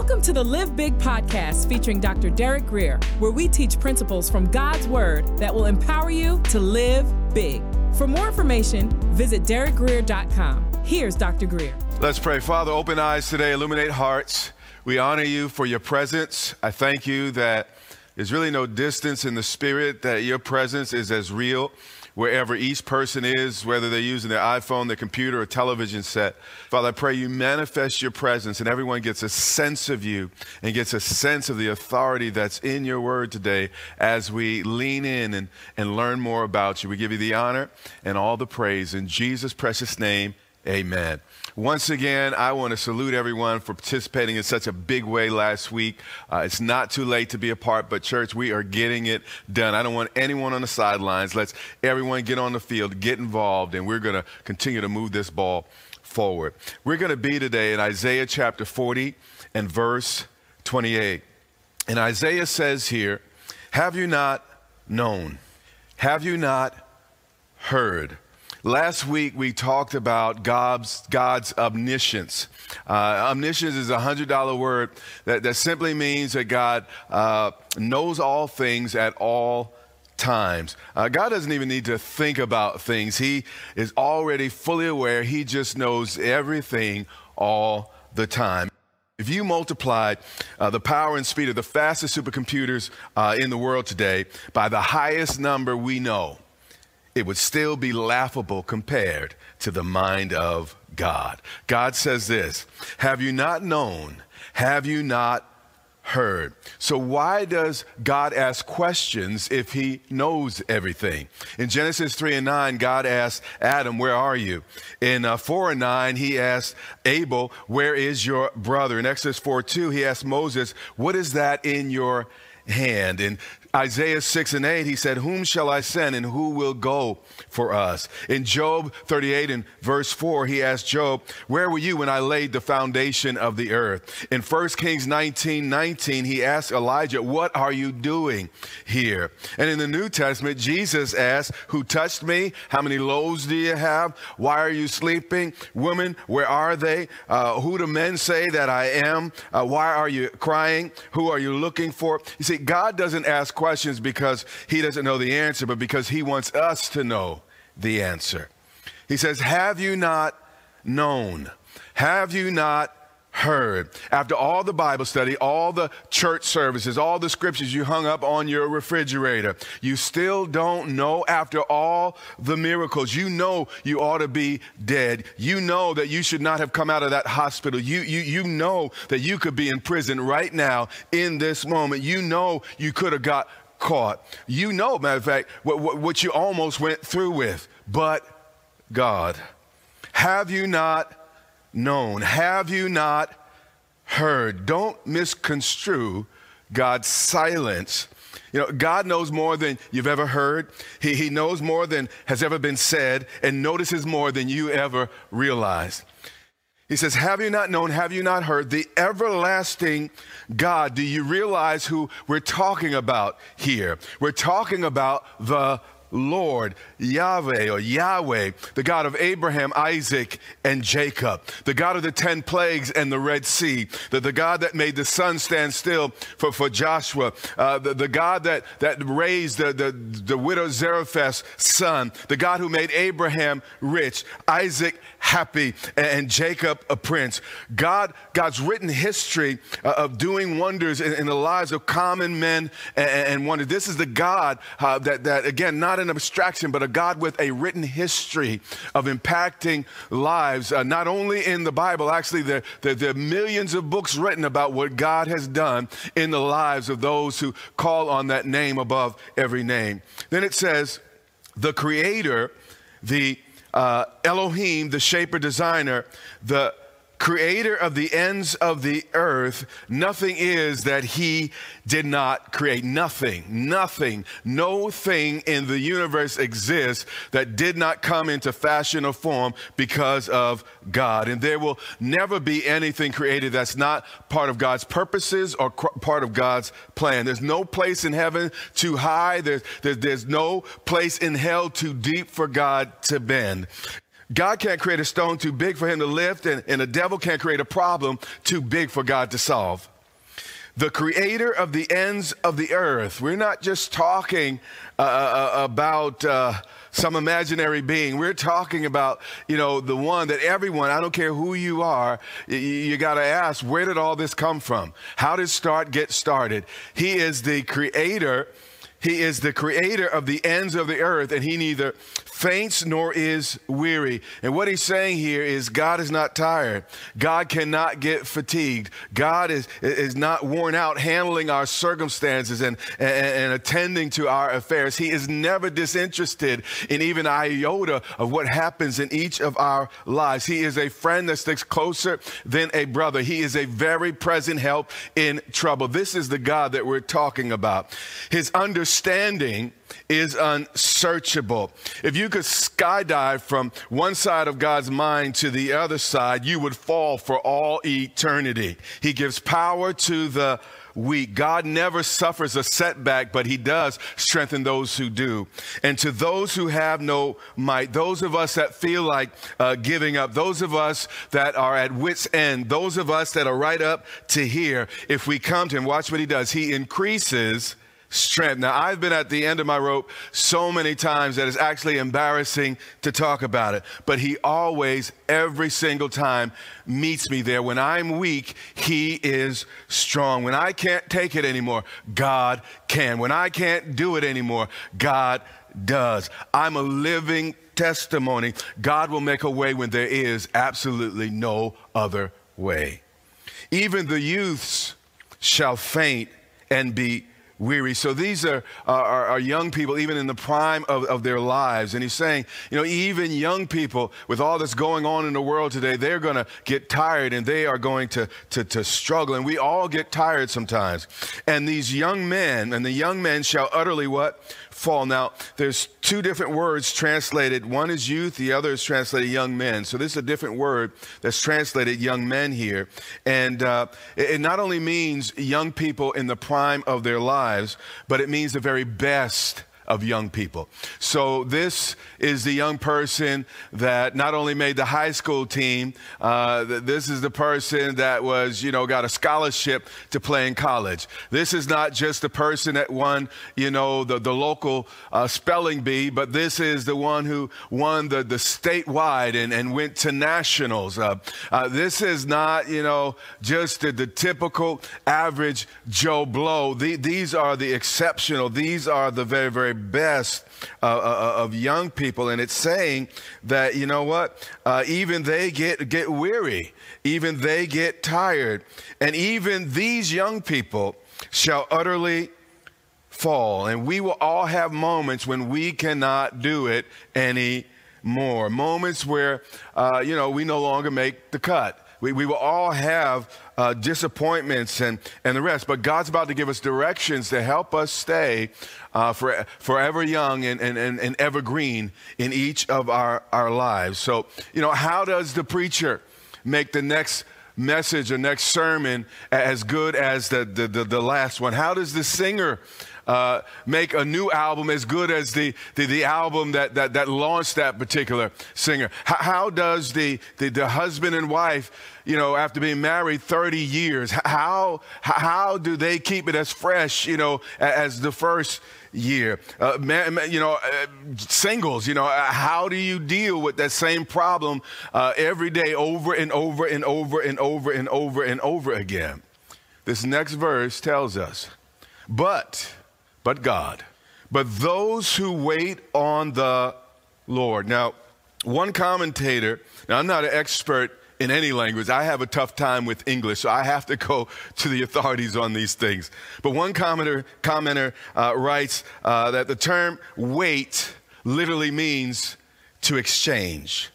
Welcome to the Live Big podcast featuring Dr. Derek Grier, where we teach principles from God's Word that will empower you to live big. For more information, visit derekgrier.com. Here's Dr. Grier. Let's pray. Father, open eyes today, illuminate hearts. We honor you for your presence. I thank you that there's really no distance in the spirit, that your presence is as real wherever each person is, whether they're using their iPhone, their computer, or television set. Father, I pray you manifest your presence and everyone gets a sense of you and gets a sense of the authority that's in your word today as we lean in and, and learn more about you. We give you the honor and all the praise. In Jesus' precious name, amen. Once again, I want to salute everyone for participating in such a big way last week. Uh, it's not too late to be a part, but church, we are getting it done. I don't want anyone on the sidelines. Let's everyone get on the field, get involved, and we're going to continue to move this ball forward. We're going to be today in Isaiah chapter 40 and verse 28. And Isaiah says here, Have you not known? Have you not heard? Last week we talked about God's, God's omniscience. Uh, omniscience is a hundred dollar word that, that simply means that God uh, knows all things at all times. Uh, God doesn't even need to think about things. He is already fully aware. He just knows everything all the time. If you multiplied uh, the power and speed of the fastest supercomputers uh, in the world today by the highest number we know, it would still be laughable compared to the mind of God. God says this Have you not known? Have you not heard? So, why does God ask questions if he knows everything? In Genesis 3 and 9, God asked Adam, Where are you? In uh, 4 and 9, he asked Abel, Where is your brother? In Exodus 4 2, he asked Moses, What is that in your hand? In Isaiah 6 and 8, he said, Whom shall I send and who will go for us? In Job 38 and verse 4, he asked Job, Where were you when I laid the foundation of the earth? In 1 Kings 19 19, he asked Elijah, What are you doing here? And in the New Testament, Jesus asked, Who touched me? How many loaves do you have? Why are you sleeping? Women, where are they? Uh, who do men say that I am? Uh, why are you crying? Who are you looking for? You see, God doesn't ask questions because he doesn't know the answer, but because he wants us to know the answer. He says, Have you not known? Have you not heard? After all the Bible study, all the church services, all the scriptures you hung up on your refrigerator, you still don't know after all the miracles. You know you ought to be dead. You know that you should not have come out of that hospital. You, you, you know that you could be in prison right now in this moment. You know you could have got caught. You know, matter of fact, what, what, what you almost went through with. But God, have you not known? Have you not heard? Don't misconstrue God's silence. You know, God knows more than you've ever heard. He, he knows more than has ever been said and notices more than you ever realized. He says, Have you not known, have you not heard the everlasting God? Do you realize who we're talking about here? We're talking about the Lord, Yahweh or Yahweh, the God of Abraham, Isaac, and Jacob, the God of the 10 plagues and the Red Sea, the, the God that made the sun stand still for, for Joshua, uh, the, the God that, that raised the, the, the widow Zarephath's son, the God who made Abraham rich, Isaac happy, and, Jacob a prince. God, God's written history uh, of doing wonders in, in, the lives of common men and, and. This is the God uh, that, that, again, not an abstraction, but a God with a written history of impacting lives, uh, not only in the Bible, actually, there, there, there, are millions of books written about what God has done in the lives of those who call on that name above every name. Then it says, the creator, the uh, Elohim, the shaper designer, the creator of the ends of the earth, nothing is that he did not create. Nothing, nothing, no thing in the universe exists that did not come into fashion or form because of God. And there will never be anything created that's not part of God's purposes or part of God's plan. There's no place in heaven too high, there's, there's, there's no place in hell too deep for God to bend. God can't create a stone too big for him to lift, and, and the devil can't create a problem too big for God to solve. The creator of the ends of the earth. We're not just talking uh, uh, uh about uh, some imaginary being. We're talking about, you know, the one that everyone, I don't care who you are, you, you got to ask, where did all this come from? How did start get started? He is the creator he is the creator of the ends of the earth, and he neither faints nor is weary. And what he's saying here is God is not tired. God cannot get fatigued. God is, is not worn out handling our circumstances and, and, and attending to our affairs. He is never disinterested in even iota of what happens in each of our lives. He is a friend that sticks closer than a brother. He is a very present help in trouble. This is the God that we're talking about. His understanding understanding is unsearchable. If you could skydive from one side of God's mind to the other side, you would fall for all eternity. He gives power to the weak. God never suffers a setback, but He does strengthen those who do. And to those who have no might, those of us that feel like uh, giving up, those of us that are at wits' end, those of us that are right up to here, if we come to Him, watch what He does. He increases strength. Now, I've been at the end of my rope so many times that it's actually embarrassing to talk about it. But He always, every single time, meets me there. When I'm weak, He is strong. When I can't take it anymore, God can. When I can't do it anymore, God does. I'm a living testimony. God will make a way when there is absolutely no other way. Even the youths shall faint and be weary. So these are, are, are, young people, even in the prime of, of their lives. And he's saying, you know, even young people, with all that's going on in the world today, they're going to get tired and they are going to, to, to struggle. And we all get tired sometimes. And these young men, and the young men shall utterly what? fall. Now, there's two different words translated. One is youth, the other is translated young men. So this is a different word that's translated young men here. And uh, it, it not only means young people in the prime of their lives, but it means the very best of young people. So this is the young person that not only made the high school team, uh, this is the person that was, you know, got a scholarship to play in college. This is not just the person that won, you know, the, the local uh, spelling bee, but this is the one who won the, the statewide and, and went to nationals. Uh, uh this is not, you know, just the, the typical average Joe Blow. The, these are the exceptional. These are the very, very best uh, uh, uh, of young people. And it's saying that, you know what, uh, even they get, get weary, even they get tired, and even these young people shall utterly fall. And we will all have moments when we cannot do it anymore. Moments where, uh, you know, we no longer make the cut. We, we will all have uh, disappointments and, and the rest, but God's about to give us directions to help us stay uh, for, forever young and, and, and, and evergreen in each of our, our lives. So, you know, how does the preacher make the next message or next sermon as good as the, the, the, the last one? How does the singer uh, make a new album as good as the, the, the, album that, that, that launched that particular singer? How, how does the, the, the husband and wife, you know, after being married 30 years, how, how do they keep it as fresh, you know, as the first year. Uh, man, you know, uh, singles, you know, uh, how do you deal with that same problem uh, every day over and over and over and over and over and over again? This next verse tells us, but but God. But those who wait on the Lord. Now, one commentator, now I'm not an expert in any language. I have a tough time with English, so I have to go to the authorities on these things. But one commenter, commenter uh, writes uh, that the term wait literally means to exchange.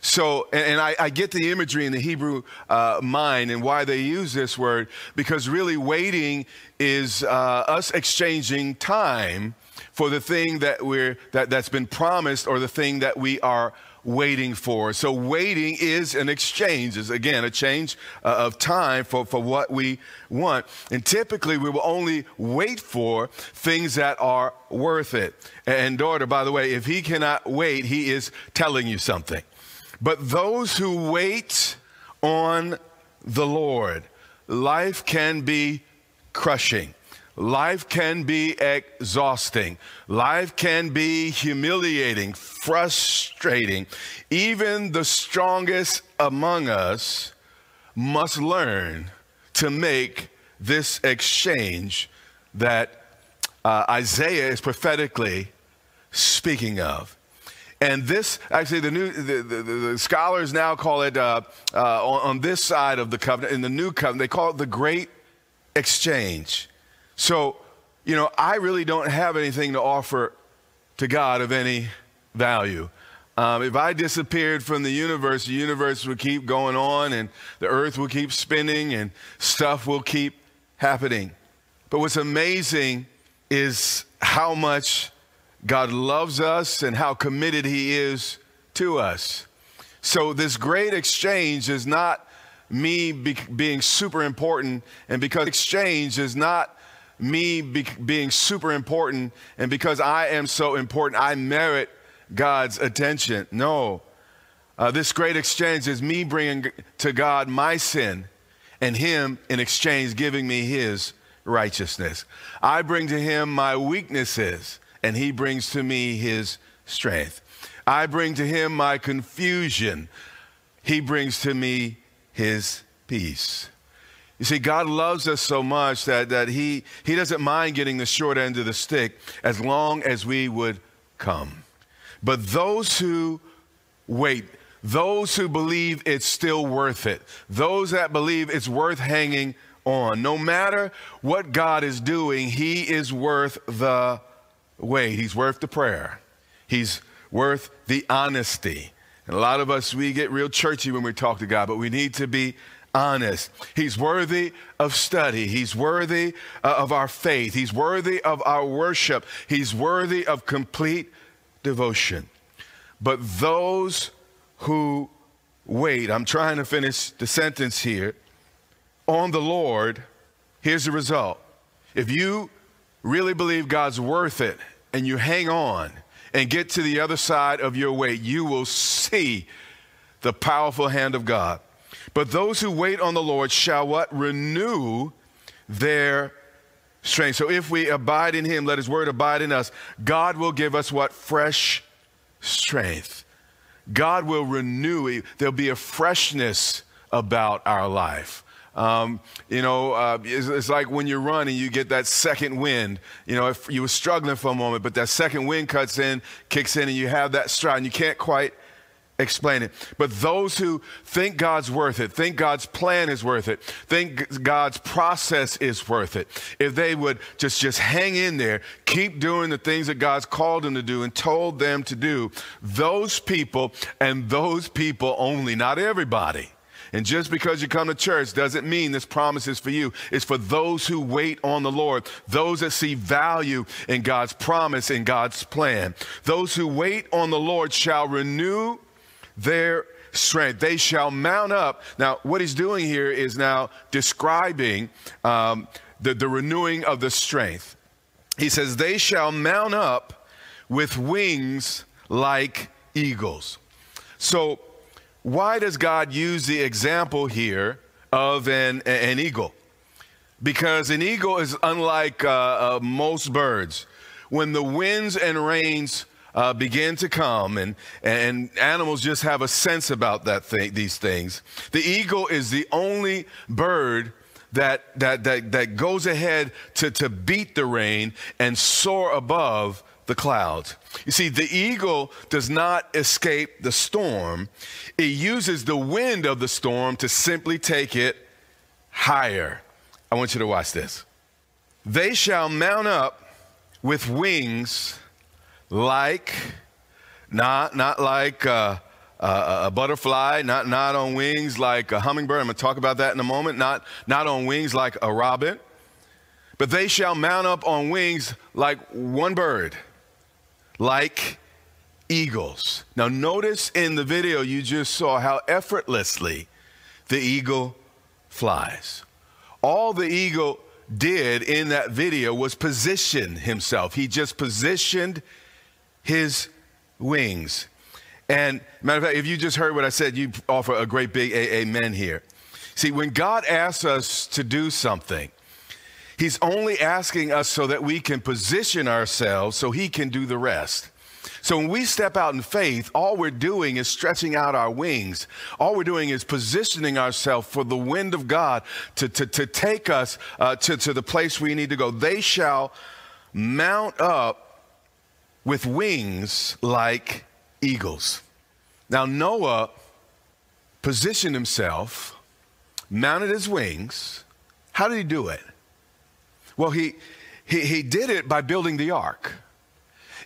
So, and, I, I, get the imagery in the Hebrew uh, mind and why they use this word, because really waiting is uh, us exchanging time for the thing that we're that, that's been promised or the thing that we are waiting for. So waiting is an exchange, is again a change uh, of time for, for what we want. And typically we will only wait for things that are worth it. And daughter, by the way, if he cannot wait, he is telling you something. But those who wait on the Lord, life can be crushing. Life can be exhausting. Life can be humiliating, frustrating. Even the strongest among us must learn to make this exchange that uh, Isaiah is prophetically speaking of. And this, actually, the new the, the, the scholars now call it uh, uh, on, on this side of the covenant, in the new covenant, they call it the great exchange. So, you know, I really don't have anything to offer to God of any value. Um, if I disappeared from the universe, the universe would keep going on and the earth will keep spinning and stuff will keep happening. But what's amazing is how much God loves us and how committed He is to us. So, this great exchange is not me be- being super important, and because exchange is not me be- being super important, and because I am so important, I merit God's attention. No. Uh, this great exchange is me bringing to God my sin and Him in exchange giving me His righteousness. I bring to Him my weaknesses and He brings to me His strength. I bring to Him my confusion. He brings to me His peace. You see, God loves us so much that, that he, he doesn't mind getting the short end of the stick as long as we would come. But those who wait, those who believe it's still worth it, those that believe it's worth hanging on, no matter what God is doing, He is worth the wait. He's worth the prayer. He's worth the honesty. And a lot of us, we get real churchy when we talk to God, but we need to be honest. He's worthy of study. He's worthy uh, of our faith. He's worthy of our worship. He's worthy of complete devotion. But those who wait, I'm trying to finish the sentence here, on the Lord, here's the result. If you really believe God's worth it and you hang on and get to the other side of your wait, you will see the powerful hand of God. But those who wait on the Lord shall what? Renew their strength. So if we abide in him, let his word abide in us, God will give us what? Fresh strength. God will renew, there'll be a freshness about our life. Um, you know, uh, it's, it's, like when you run and you get that second wind. You know, if you were struggling for a moment, but that second wind cuts in, kicks in, and you have that stride, and you can't quite explain it. But those who think God's worth it, think God's plan is worth it, think God's process is worth it, if they would just just hang in there, keep doing the things that God's called them to do and told them to do, those people and those people only, not everybody. And just because you come to church doesn't mean this promise is for you. It's for those who wait on the Lord, those that see value in God's promise and God's plan. Those who wait on the Lord shall renew their strength. They shall mount up. Now, what he's doing here is now describing um, the, the renewing of the strength. He says, They shall mount up with wings like eagles. So, why does God use the example here of an, an eagle? Because an eagle is unlike uh, uh, most birds. When the winds and rains uh, begin to come, and, and animals just have a sense about that thing, these things. The eagle is the only bird that, that, that, that goes ahead to, to beat the rain and soar above the clouds. You see, the eagle does not escape the storm, it uses the wind of the storm to simply take it higher. I want you to watch this. They shall mount up with wings like, not, not like a, a, a, butterfly, not, not on wings like a hummingbird. I'm going to talk about that in a moment. Not, not on wings like a robin. But they shall mount up on wings like one bird, like eagles. Now, notice in the video you just saw how effortlessly the eagle flies. All the eagle did in that video was position himself. He just positioned his wings. And matter of fact, if you just heard what I said, you offer a great big amen here. See, when God asks us to do something, He's only asking us so that we can position ourselves so He can do the rest. So when we step out in faith, all we're doing is stretching out our wings. All we're doing is positioning ourselves for the wind of God to, to, to take us uh, to, to the place we need to go. They shall mount up with wings like eagles. Now, Noah positioned himself, mounted his wings. How did he do it? Well, he, he, he did it by building the ark.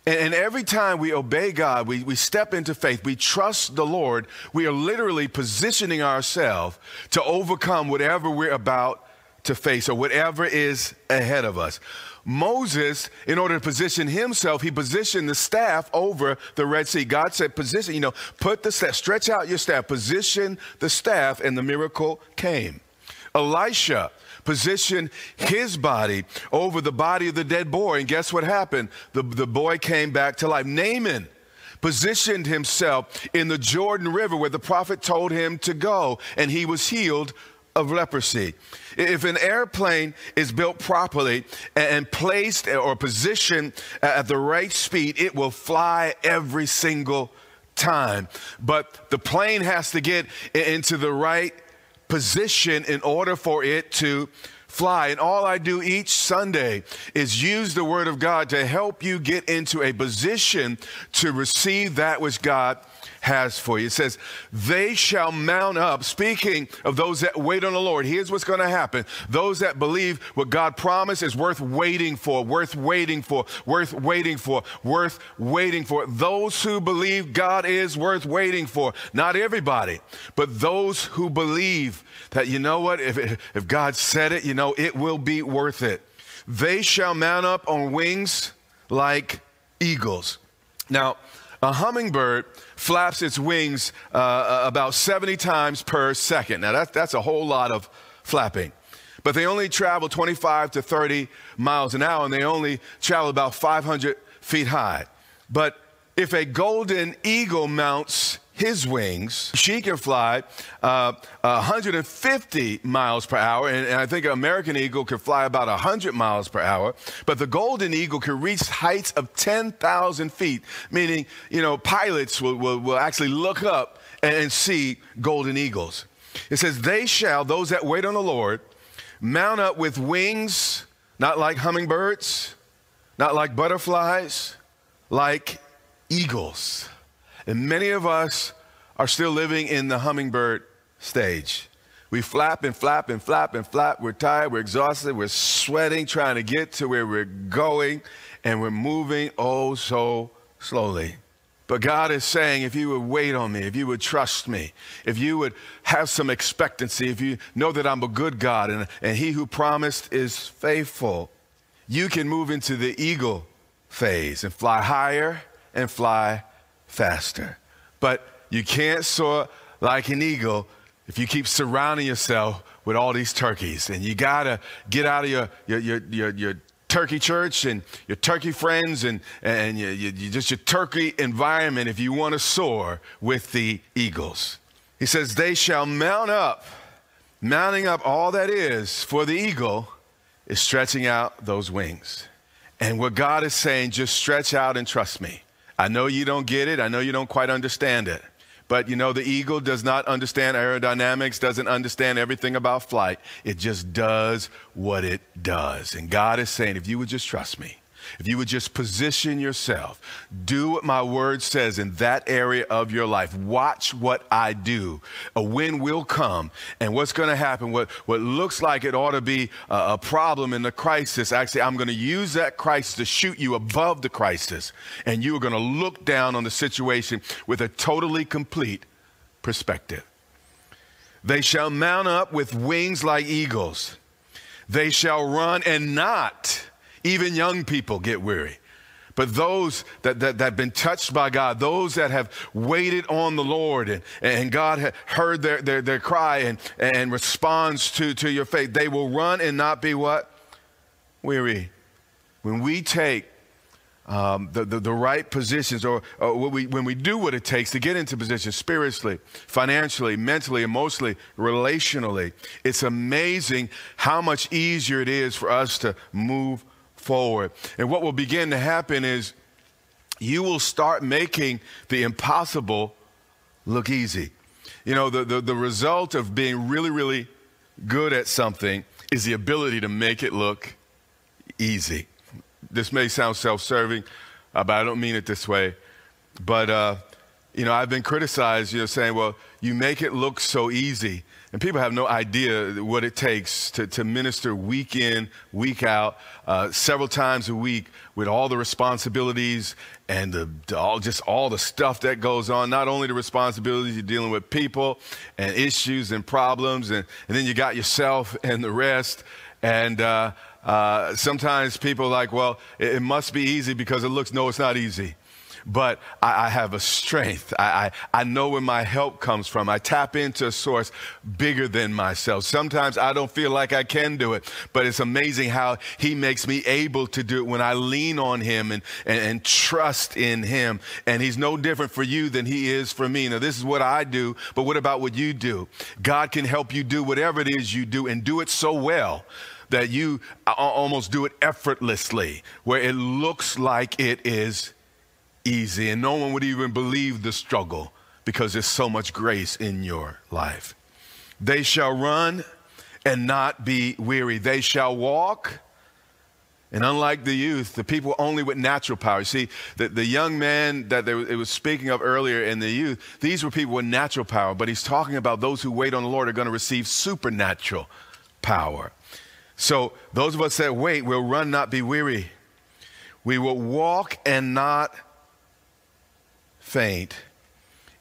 And, and every time we obey God, we, we step into faith, we trust the Lord, we are literally positioning ourselves to overcome whatever we're about to face or whatever is ahead of us. Moses, in order to position himself, he positioned the staff over the Red Sea. God said, position, you know, put the staff, stretch out your staff, position the staff, and the miracle came. Elisha positioned his body over the body of the dead boy. And guess what happened? The, the boy came back to life. Naaman positioned himself in the Jordan River where the prophet told him to go, and he was healed of leprosy. If an airplane is built properly and placed or positioned at the right speed, it will fly every single time. But the plane has to get into the right position in order for it to fly. And all I do each Sunday is use the Word of God to help you get into a position to receive that which God has for you. It says, They shall mount up. Speaking of those that wait on the Lord, here's what's going to happen. Those that believe what God promised is worth waiting for, worth waiting for, worth waiting for, worth waiting for. Those who believe God is worth waiting for. Not everybody, but those who believe that, you know what, if, if God said it, you know, it will be worth it. They shall mount up on wings like eagles. Now, a hummingbird flaps its wings uh, uh, about 70 times per second. Now, that, that's a whole lot of flapping. But they only travel 25 to 30 miles an hour, and they only travel about 500 feet high. But if a golden eagle mounts his wings, she can fly uh, 150 miles per hour. And, and I think an American eagle can fly about 100 miles per hour. But the golden eagle can reach heights of 10,000 feet, meaning, you know, pilots will, will, will actually look up and, and see golden eagles. It says, They shall, those that wait on the Lord, mount up with wings, not like hummingbirds, not like butterflies, like eagles. And many of us are still living in the hummingbird stage. We flap and flap and flap and flap. We're tired, we're exhausted, we're sweating, trying to get to where we're going, and we're moving oh so slowly. But God is saying, if you would wait on me, if you would trust me, if you would have some expectancy, if you know that I'm a good God and, and He who promised is faithful, you can move into the eagle phase and fly higher and fly faster. But you can't soar like an eagle if you keep surrounding yourself with all these turkeys. And you got to get out of your, your, your, your, your turkey church and your turkey friends and, and you, you, just your turkey environment if you want to soar with the eagles. He says, They shall mount up. Mounting up all that is for the eagle is stretching out those wings. And what God is saying, just stretch out and trust me. I know you don't get it. I know you don't quite understand it. But you know, the eagle does not understand aerodynamics, doesn't understand everything about flight. It just does what it does. And God is saying, if you would just trust me, if you would just position yourself, do what my word says in that area of your life, watch what I do, a win will come. And what's going to happen, what, what looks like it ought to be a, a problem in the crisis, actually, I'm going to use that crisis to shoot you above the crisis. And you are going to look down on the situation with a totally complete perspective. They shall mount up with wings like eagles. They shall run and not even young people get weary. But those that, that, that have been touched by God, those that have waited on the Lord and, and God heard their, their, their cry and, and responds to, to your faith, they will run and not be what? Weary. When we take um, the, the, the, right positions, or, or when, we, when we do what it takes to get into positions spiritually, financially, mentally, emotionally, relationally, it's amazing how much easier it is for us to move forward. And what will begin to happen is you will start making the impossible look easy. You know, the, the, the result of being really, really good at something is the ability to make it look easy. This may sound self serving, uh, but I don't mean it this way. But, uh, you know, I've been criticized, you know, saying, well, you make it look so easy. And people have no idea what it takes to, to minister week in, week out, uh, several times a week with all the responsibilities and the, all, just all the stuff that goes on. Not only the responsibilities, you're dealing with people and issues and problems, and, and then you got yourself and the rest. And uh, uh, sometimes people are like, well, it, it must be easy because it looks, no, it's not easy but I, I have a strength. I, I, I, know where my help comes from. I tap into a source bigger than myself. Sometimes I don't feel like I can do it, but it's amazing how He makes me able to do it when I lean on Him and, and, and trust in Him. And He's no different for you than He is for me. Now, this is what I do, but what about what you do? God can help you do whatever it is you do and do it so well that you almost do it effortlessly, where it looks like it is easy, and no one would even believe the struggle because there's so much grace in your life. They shall run and not be weary. They shall walk. And unlike the youth, the people only with natural power. See, the, the young man that they, it was speaking of earlier in the youth, these were people with natural power, but he's talking about those who wait on the Lord are going to receive supernatural power. So those of us that wait will run, not be weary. We will walk and not faint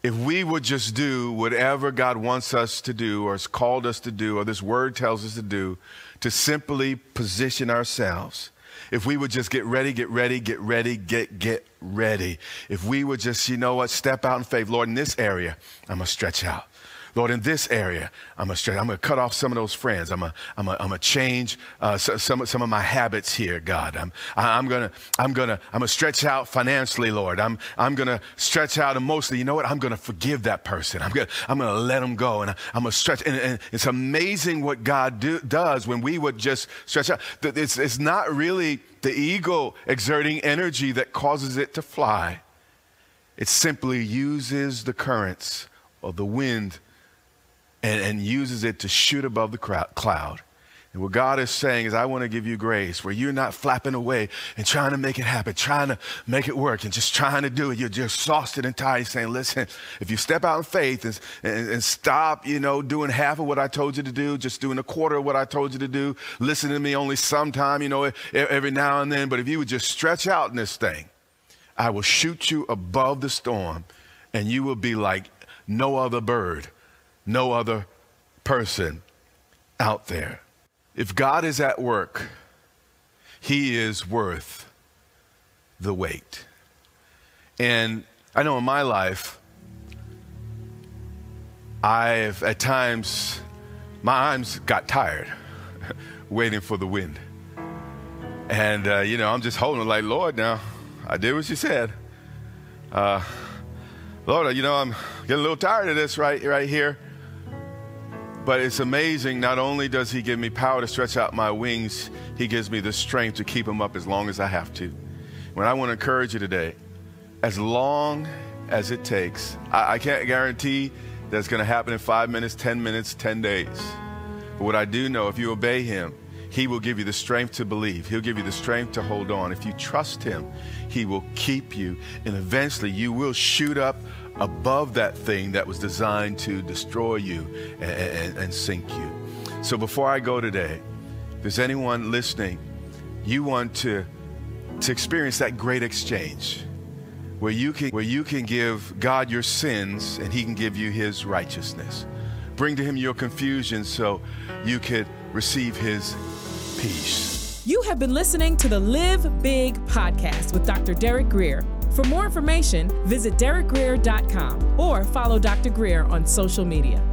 if we would just do whatever God wants us to do or has called us to do or this word tells us to do to simply position ourselves. If we would just get ready, get ready, get ready, get get ready. If we would just, you know what, step out in faith, Lord, in this area, I'm gonna stretch out. Lord, in this area, I'm going to cut off some of those friends. I'm going I'm to change uh, some, some of my habits here, God. I'm, I'm going to I'm to I'm to stretch out financially, Lord. I'm, I'm going to stretch out emotionally. You know what? I'm going to forgive that person. I'm going to I'm to let them go. And I'm going to stretch. And, and, it's amazing what God do, does when we would just stretch out. It's, it's not really the ego exerting energy that causes it to fly. It simply uses the currents of the wind and, and uses it to shoot above the crowd, cloud. And what God is saying is, I want to give you grace where you're not flapping away and trying to make it happen, trying to make it work, and just trying to do it. You're just exhausted and tired, saying, Listen, if you step out in faith and, and, and, stop, you know, doing half of what I told you to do, just doing a quarter of what I told you to do, listen to me only sometime, you know, every now and then. But if you would just stretch out in this thing, I will shoot you above the storm, and you will be like no other bird no other person out there. If God is at work, He is worth the wait. And I know in my life, I've at times, my arms got tired waiting for the wind. And, uh, you know, I'm just holding like, Lord, now, I did what you said. Uh, Lord, you know, I'm getting a little tired of this right, right here. But it's amazing. Not only does He give me power to stretch out my wings, He gives me the strength to keep them up as long as I have to. When I want to encourage you today, as long as it takes, I, I can't guarantee that's going to happen in five minutes, 10 minutes, 10 days. But what I do know, if you obey Him, He will give you the strength to believe. He'll give you the strength to hold on. If you trust Him, He will keep you. And eventually, you will shoot up above that thing that was designed to destroy you and, and, and sink you. So before I go today, if there's anyone listening, you want to, to experience that great exchange where you, can, where you can give God your sins and He can give you His righteousness. Bring to Him your confusion so you could receive His peace. You have been listening to the Live Big podcast with Dr. Derek Grier. For more information, visit derekgrier.com or follow Dr. Grier on social media.